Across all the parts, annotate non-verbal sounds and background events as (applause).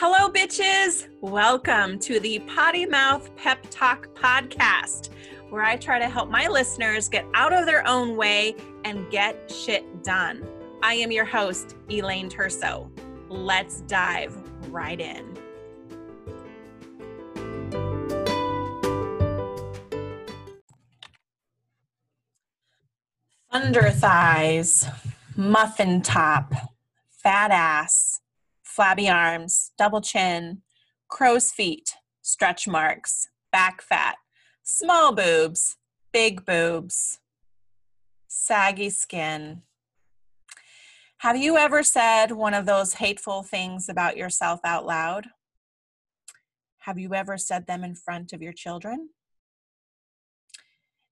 Hello, bitches. Welcome to the Potty Mouth Pep Talk podcast, where I try to help my listeners get out of their own way and get shit done. I am your host, Elaine Terso. Let's dive right in. Thunder thighs, muffin top, fat ass, flabby arms, double chin, crow's feet, stretch marks, back fat, small boobs, big boobs, saggy skin. Have you ever said one of those hateful things about yourself out loud? Have you ever said them in front of your children?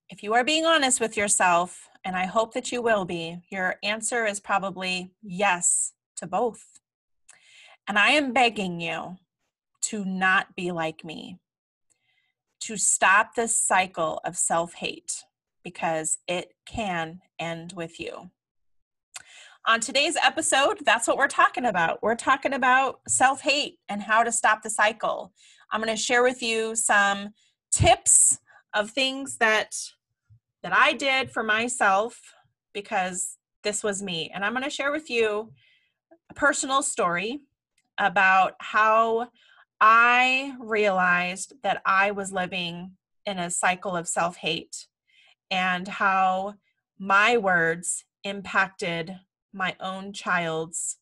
If you are being honest with yourself, and I hope that you will be, your answer is probably yes to both. And I am begging you to not be like me, to stop this cycle of self hate because it can end with you. On today's episode, that's what we're talking about. We're talking about self hate and how to stop the cycle. I'm going to share with you some tips of things that that I did for myself because this was me. And I'm going to share with you a personal story about how I realized that I was living in a cycle of self hate and how my words impacted my own child's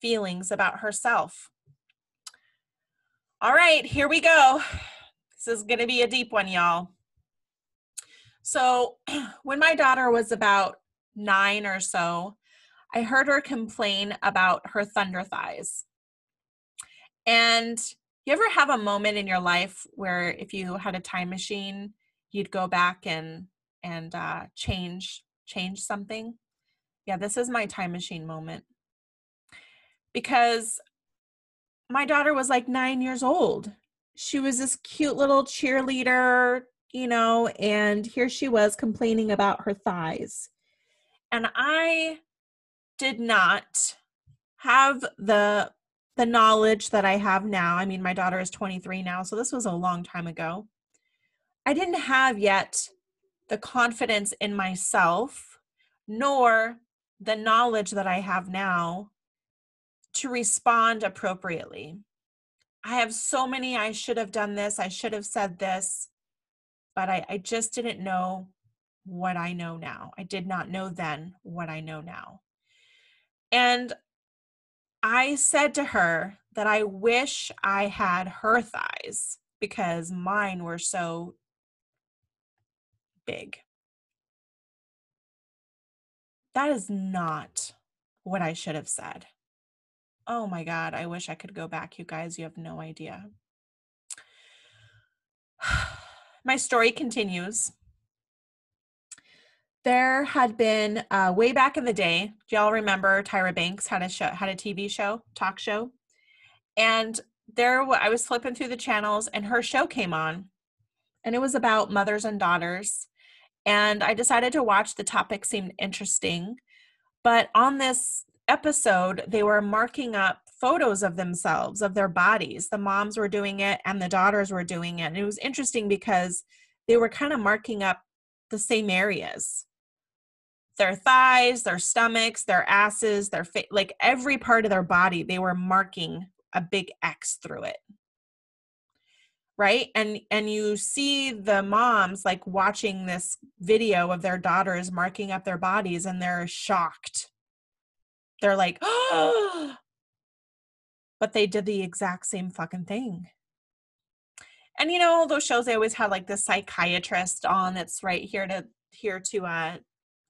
feelings about herself. All right, here we go. This is going to be a deep one, y'all. So, (clears throat) when my daughter was about nine or so, I heard her complain about her thunder thighs. And you ever have a moment in your life where if you had a time machine, you'd go back and and uh, change change something? Yeah, this is my time machine moment because my daughter was like nine years old. She was this cute little cheerleader, you know, and here she was complaining about her thighs. And I did not have the the knowledge that I have now, I mean, my daughter is 23 now, so this was a long time ago. I didn't have yet the confidence in myself, nor the knowledge that I have now to respond appropriately. I have so many, I should have done this, I should have said this, but I, I just didn't know what I know now. I did not know then what I know now. And I said to her that I wish I had her thighs because mine were so big. That is not what I should have said. Oh my God, I wish I could go back, you guys. You have no idea. (sighs) my story continues there had been uh, way back in the day. Do y'all remember Tyra Banks had a show, had a TV show, talk show, and there I was flipping through the channels, and her show came on, and it was about mothers and daughters, and I decided to watch. The topic seemed interesting, but on this episode, they were marking up photos of themselves, of their bodies. The moms were doing it, and the daughters were doing it, and it was interesting because they were kind of marking up the same areas their thighs, their stomachs, their asses, their face, like every part of their body, they were marking a big X through it. Right? And and you see the moms like watching this video of their daughters marking up their bodies and they're shocked. They're like, "Oh!" (gasps) But they did the exact same fucking thing. And you know, those shows they always have like the psychiatrist on that's right here to here to uh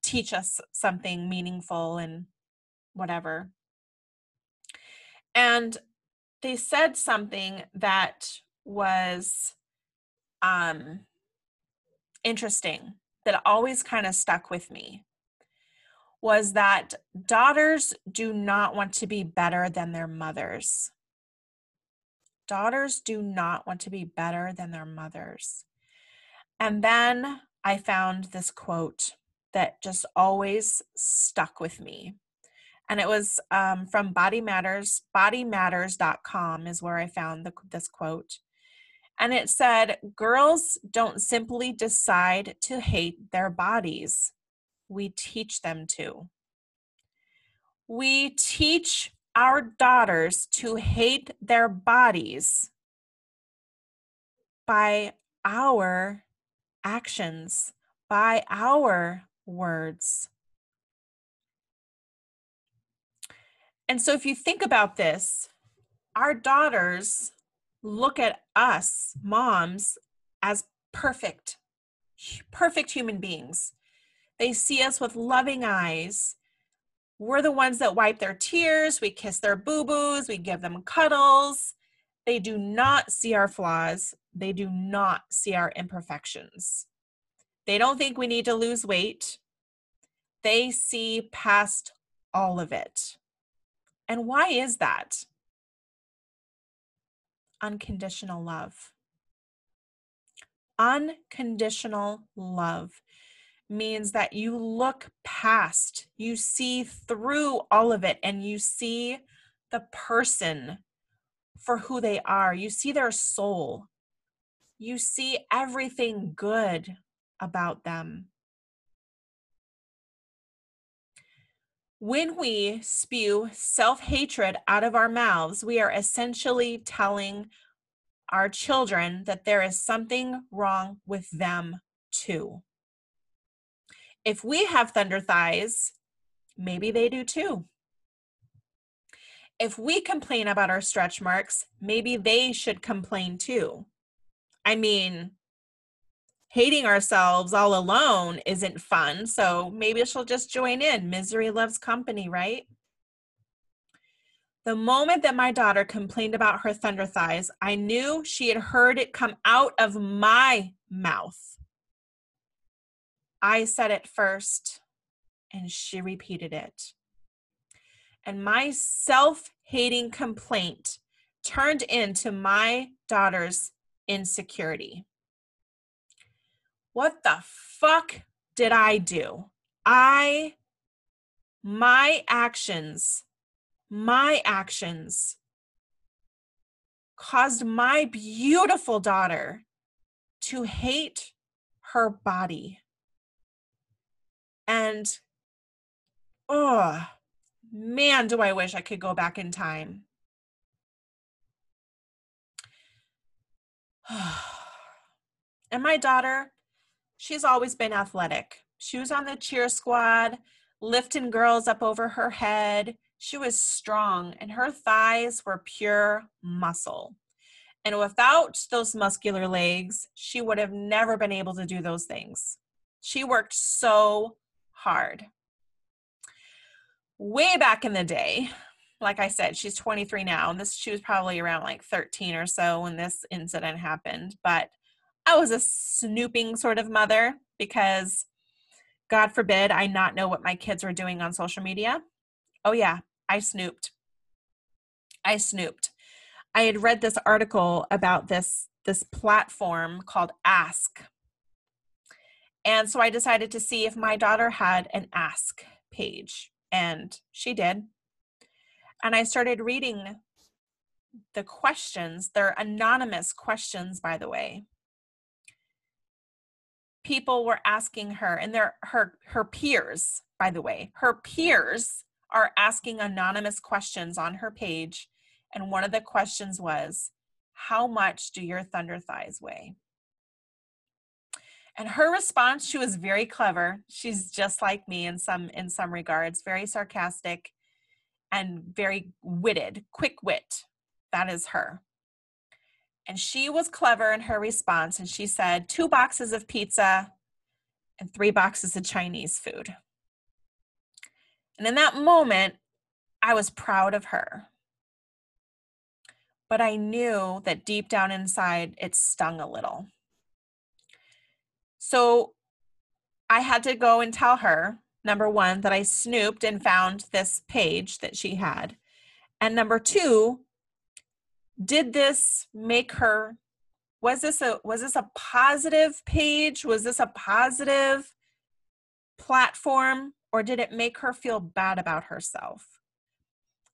teach us something meaningful and whatever. And they said something that was um, interesting that always kind of stuck with me was that daughters do not want to be better than their mothers. Daughters do not want to be better than their mothers. And then I found this quote that just always stuck with me. And it was um, from Body Matters, bodymatters.com is where I found the, this quote. And it said, Girls don't simply decide to hate their bodies, we teach them to. We teach our daughters to hate their bodies by our actions, by our words. And so, if you think about this, our daughters look at us, moms, as perfect, perfect human beings. They see us with loving eyes. We're the ones that wipe their tears, we kiss their boo boos, we give them cuddles. They do not see our flaws, they do not see our imperfections. They don't think we need to lose weight. They see past all of it. And why is that? Unconditional love. Unconditional love means that you look past, you see through all of it, and you see the person for who they are. You see their soul. You see everything good about them. When we spew self hatred out of our mouths, we are essentially telling our children that there is something wrong with them too. If we have thunder thighs, maybe they do too. If we complain about our stretch marks, maybe they should complain too. I mean, hating ourselves all alone isn't fun. So maybe she'll just join in. Misery loves company, right? The moment that my daughter complained about her thunder thighs, I knew she had heard it come out of my mouth. I said it first, and she repeated it. And my self hating complaint turned into my daughter's insecurity. What the fuck did I do? I, my actions, my actions caused my beautiful daughter to hate her body. And, oh, man, do I wish I could go back in time. (sighs) and my daughter, she's always been athletic. She was on the cheer squad, lifting girls up over her head. She was strong, and her thighs were pure muscle. And without those muscular legs, she would have never been able to do those things. She worked so hard. Way back in the day, like I said, she's 23 now. And this she was probably around like 13 or so when this incident happened. But I was a snooping sort of mother because God forbid I not know what my kids were doing on social media. Oh yeah, I snooped. I snooped. I had read this article about this this platform called Ask. And so I decided to see if my daughter had an Ask page and she did and I started reading the questions. They're anonymous questions, by the way. People were asking her, and they're her her peers, by the way. Her peers are asking anonymous questions on her page, and one of the questions was, "How much do your thunder thighs weigh?" And her response, she was very clever. She's just like me in some in some regards, very sarcastic and very witted, quick wit. That is her. And she was clever in her response, and she said, two boxes of pizza and three boxes of Chinese food. And in that moment, I was proud of her. But I knew that deep down inside, it stung a little. So I had to go and tell her number one, that I snooped and found this page that she had. And number two, did this make her was this a was this a positive page? Was this a positive platform or did it make her feel bad about herself?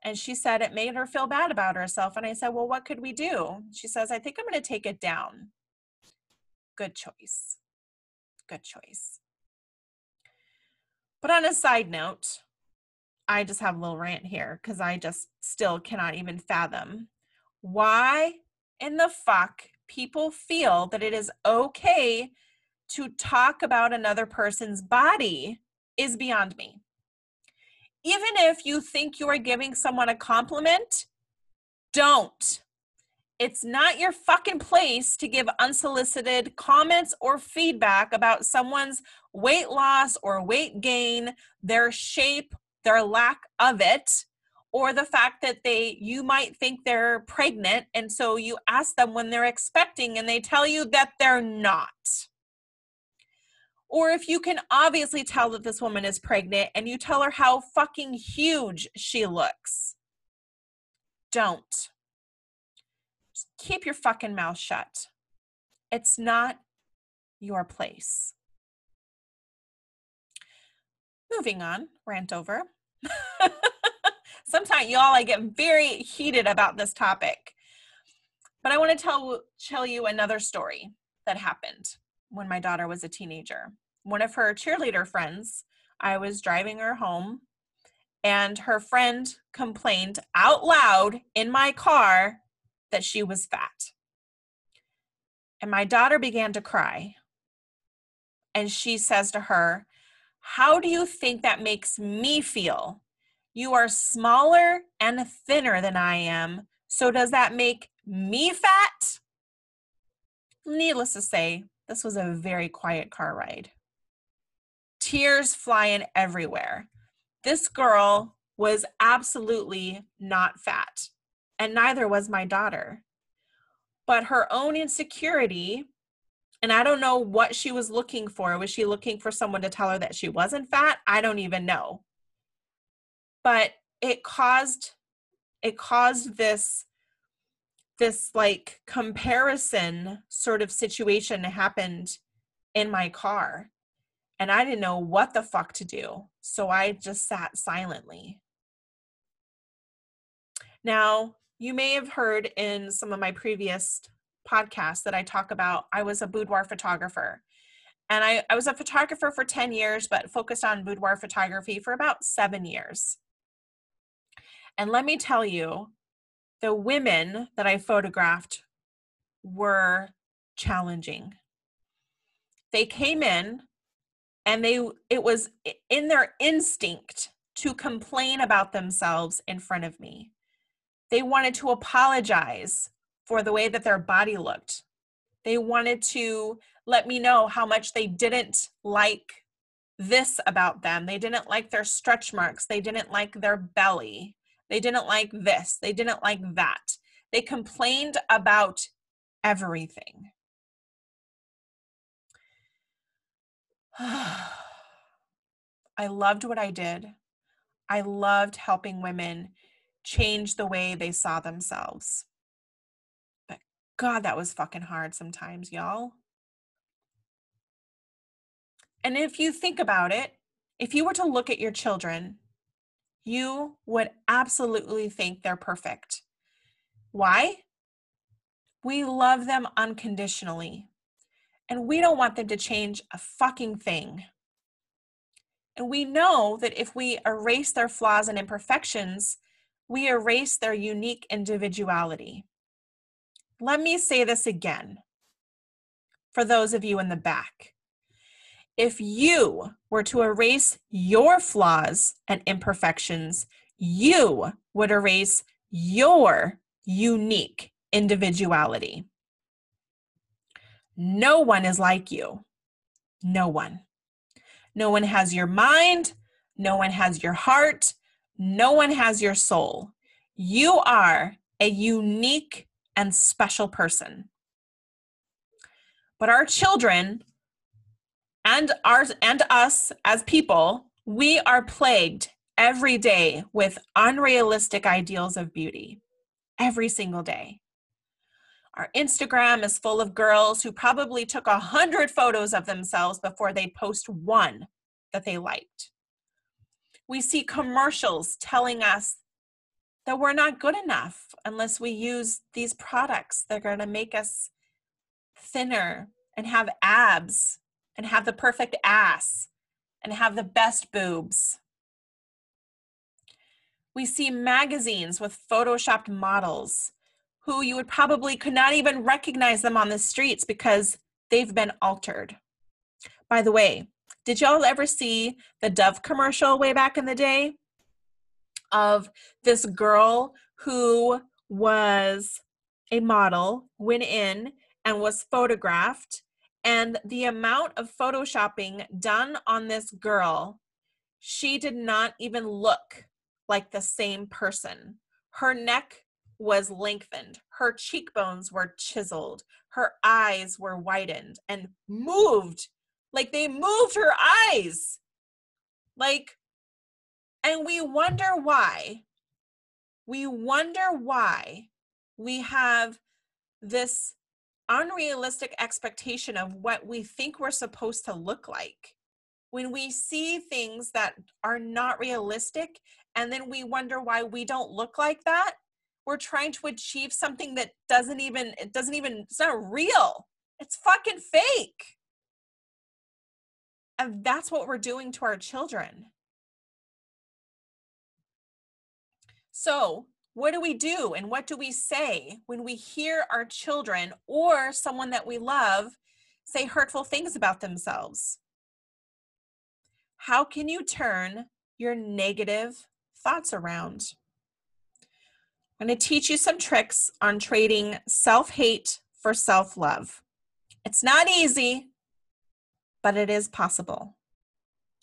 And she said it made her feel bad about herself. And I said, Well, what could we do? She says, I think I'm going to take it down. Good choice. Good choice. But on a side note, I just have a little rant here because I just still cannot even fathom why in the fuck people feel that it is okay to talk about another person's body is beyond me. Even if you think you are giving someone a compliment, don't. It's not your fucking place to give unsolicited comments or feedback about someone's weight loss or weight gain, their shape, their lack of it, or the fact that they you might think they're pregnant and so you ask them when they're expecting and they tell you that they're not. Or if you can obviously tell that this woman is pregnant and you tell her how fucking huge she looks. Don't keep your fucking mouth shut. It's not your place. Moving on, rant over. (laughs) Sometimes, y'all, I get very heated about this topic. But I want to tell, tell you another story that happened when my daughter was a teenager. One of her cheerleader friends, I was driving her home, and her friend complained out loud in my car that she was fat. And my daughter began to cry. And she says to her, How do you think that makes me feel? You are smaller and thinner than I am. So does that make me fat? Needless to say, this was a very quiet car ride. Tears flying everywhere. This girl was absolutely not fat and neither was my daughter. But her own insecurity, and I don't know what she was looking for. Was she looking for someone to tell her that she wasn't fat? I don't even know. But it caused it caused this this like comparison sort of situation happened in my car and I didn't know what the fuck to do. So I just sat silently. Now, you may have heard in some of my previous podcasts that I talk about I was a boudoir photographer. And I, I was a photographer for 10 years, but focused on boudoir photography for about seven years. And let me tell you, the women that I photographed were challenging. They came in and they it was in their instinct to complain about themselves in front of me. They wanted to apologize for the way that their body looked. They wanted to let me know how much they didn't like this about them. They didn't like their stretch marks. They didn't like their belly. They didn't like this. They didn't like that. They complained about everything. (sighs) I loved what I did. I loved helping women change the way they saw themselves. But God, that was fucking hard sometimes, y'all. And if you think about it, if you were to look at your children, you would absolutely think they're perfect. Why? We love them unconditionally. And we don't want them to change a fucking thing. And we know that if we erase their flaws and imperfections, we erase their unique individuality. Let me say this again for those of you in the back. If you were to erase your flaws and imperfections, you would erase your unique individuality. No one is like you. No one. No one has your mind. No one has your heart. No one has your soul. You are a unique and special person. But our children and ours and us as people, we are plagued every day with unrealistic ideals of beauty. Every single day. Our Instagram is full of girls who probably took a hundred photos of themselves before they post one that they liked we see commercials telling us that we're not good enough unless we use these products that are going to make us thinner and have abs and have the perfect ass and have the best boobs. We see magazines with photoshopped models who you would probably could not even recognize them on the streets because they've been altered. By the way, did y'all ever see the Dove commercial way back in the day of this girl who was a model, went in and was photographed, and the amount of photoshopping done on this girl, she did not even look like the same person. Her neck was lengthened, her cheekbones were chiseled, her eyes were widened and moved like they moved her eyes. Like, and we wonder why. We wonder why we have this unrealistic expectation of what we think we're supposed to look like. When we see things that are not realistic, and then we wonder why we don't look like that, we're trying to achieve something that doesn't even, it doesn't even, it's not real. It's fucking fake. And that's what we're doing to our children. So, what do we do and what do we say when we hear our children or someone that we love say hurtful things about themselves? How can you turn your negative thoughts around? I'm going to teach you some tricks on trading self hate for self love. It's not easy, but it is possible.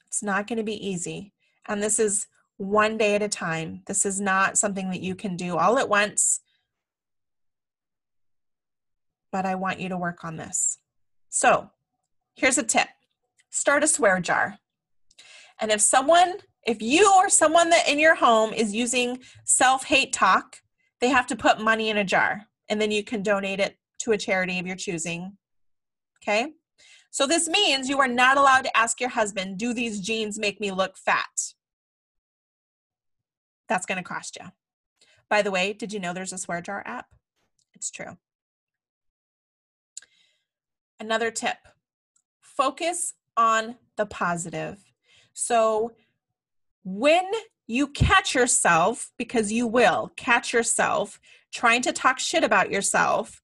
It's not going to be easy. And this is one day at a time. This is not something that you can do all at once. But I want you to work on this. So, here's a tip start a swear jar. And if someone, if you or someone that in your home is using self hate talk, they have to put money in a jar and then you can donate it to a charity of your choosing. Okay? So this means you are not allowed to ask your husband, do these jeans make me look fat? That's going to cost you. By the way, did you know there's a swear jar app? It's true. Another tip focus on the positive. So when you catch yourself, because you will catch yourself trying to talk shit about yourself,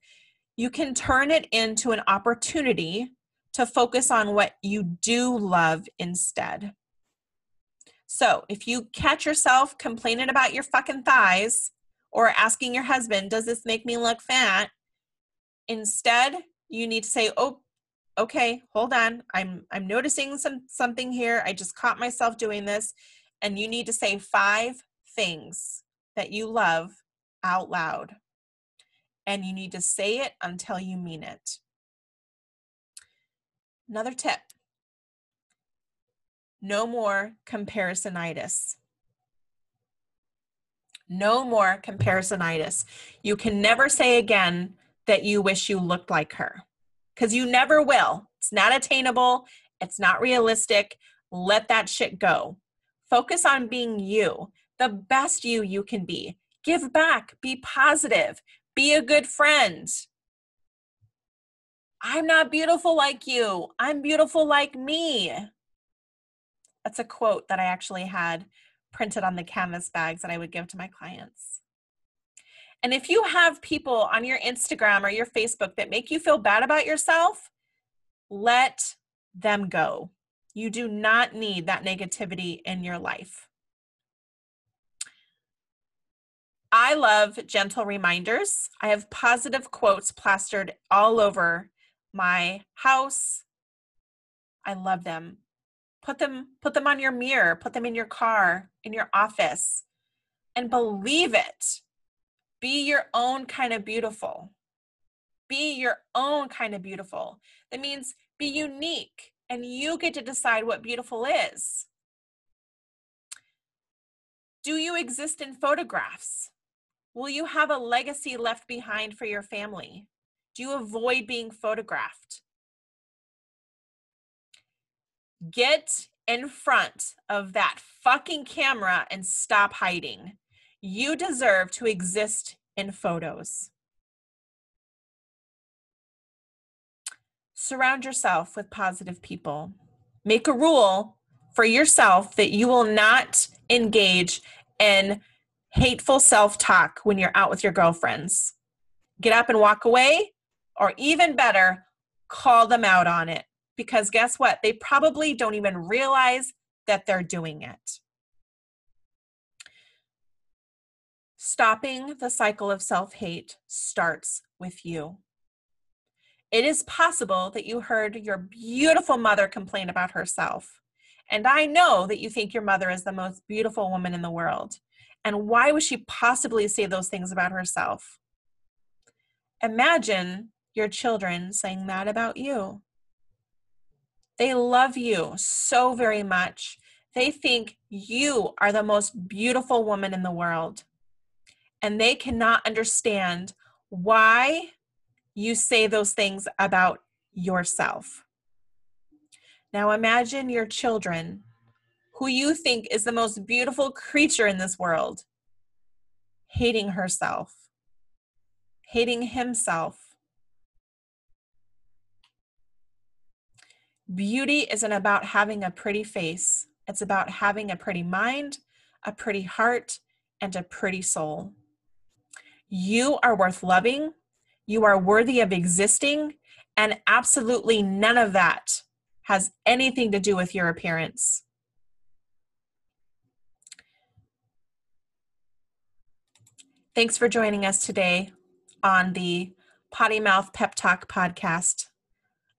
you can turn it into an opportunity to focus on what you do love instead. So if you catch yourself complaining about your fucking thighs or asking your husband, does this make me look fat? Instead, you need to say, oh, okay, hold on. I'm I'm noticing some something here. I just caught myself doing this. And you need to say five things that you love out loud. And you need to say it until you mean it. Another tip no more comparisonitis. No more comparisonitis. You can never say again that you wish you looked like her because you never will. It's not attainable, it's not realistic. Let that shit go. Focus on being you, the best you you can be. Give back, be positive, be a good friend. I'm not beautiful like you. I'm beautiful like me. That's a quote that I actually had printed on the canvas bags that I would give to my clients. And if you have people on your Instagram or your Facebook that make you feel bad about yourself, let them go. You do not need that negativity in your life. I love gentle reminders. I have positive quotes plastered all over my house. I love them. Put them put them on your mirror, put them in your car, in your office. And believe it. Be your own kind of beautiful. Be your own kind of beautiful. That means be unique and you get to decide what beautiful is. Do you exist in photographs? Will you have a legacy left behind for your family? Do you avoid being photographed? Get in front of that fucking camera and stop hiding. You deserve to exist in photos. Surround yourself with positive people. Make a rule for yourself that you will not engage in hateful self talk when you're out with your girlfriends. Get up and walk away, or even better, call them out on it. Because guess what? They probably don't even realize that they're doing it. Stopping the cycle of self hate starts with you. It is possible that you heard your beautiful mother complain about herself. And I know that you think your mother is the most beautiful woman in the world. And why would she possibly say those things about herself? Imagine your children saying that about you. They love you so very much. They think you are the most beautiful woman in the world. And they cannot understand why you say those things about yourself. Now imagine your children, who you think is the most beautiful creature in this world, hating herself, hating himself. Beauty isn't about having a pretty face, it's about having a pretty mind, a pretty heart, and a pretty soul. You are worth loving you are worthy of existing, and absolutely none of that has anything to do with your appearance. Thanks for joining us today on the Potty Mouth Pep Talk podcast.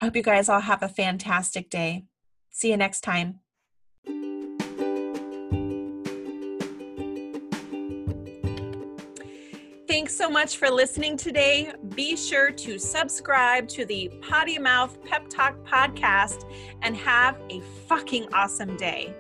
I hope you guys all have a fantastic day. See you next time. Thanks so much for listening today. Be sure to subscribe to the Potty Mouth Pep Talk podcast and have a fucking awesome day.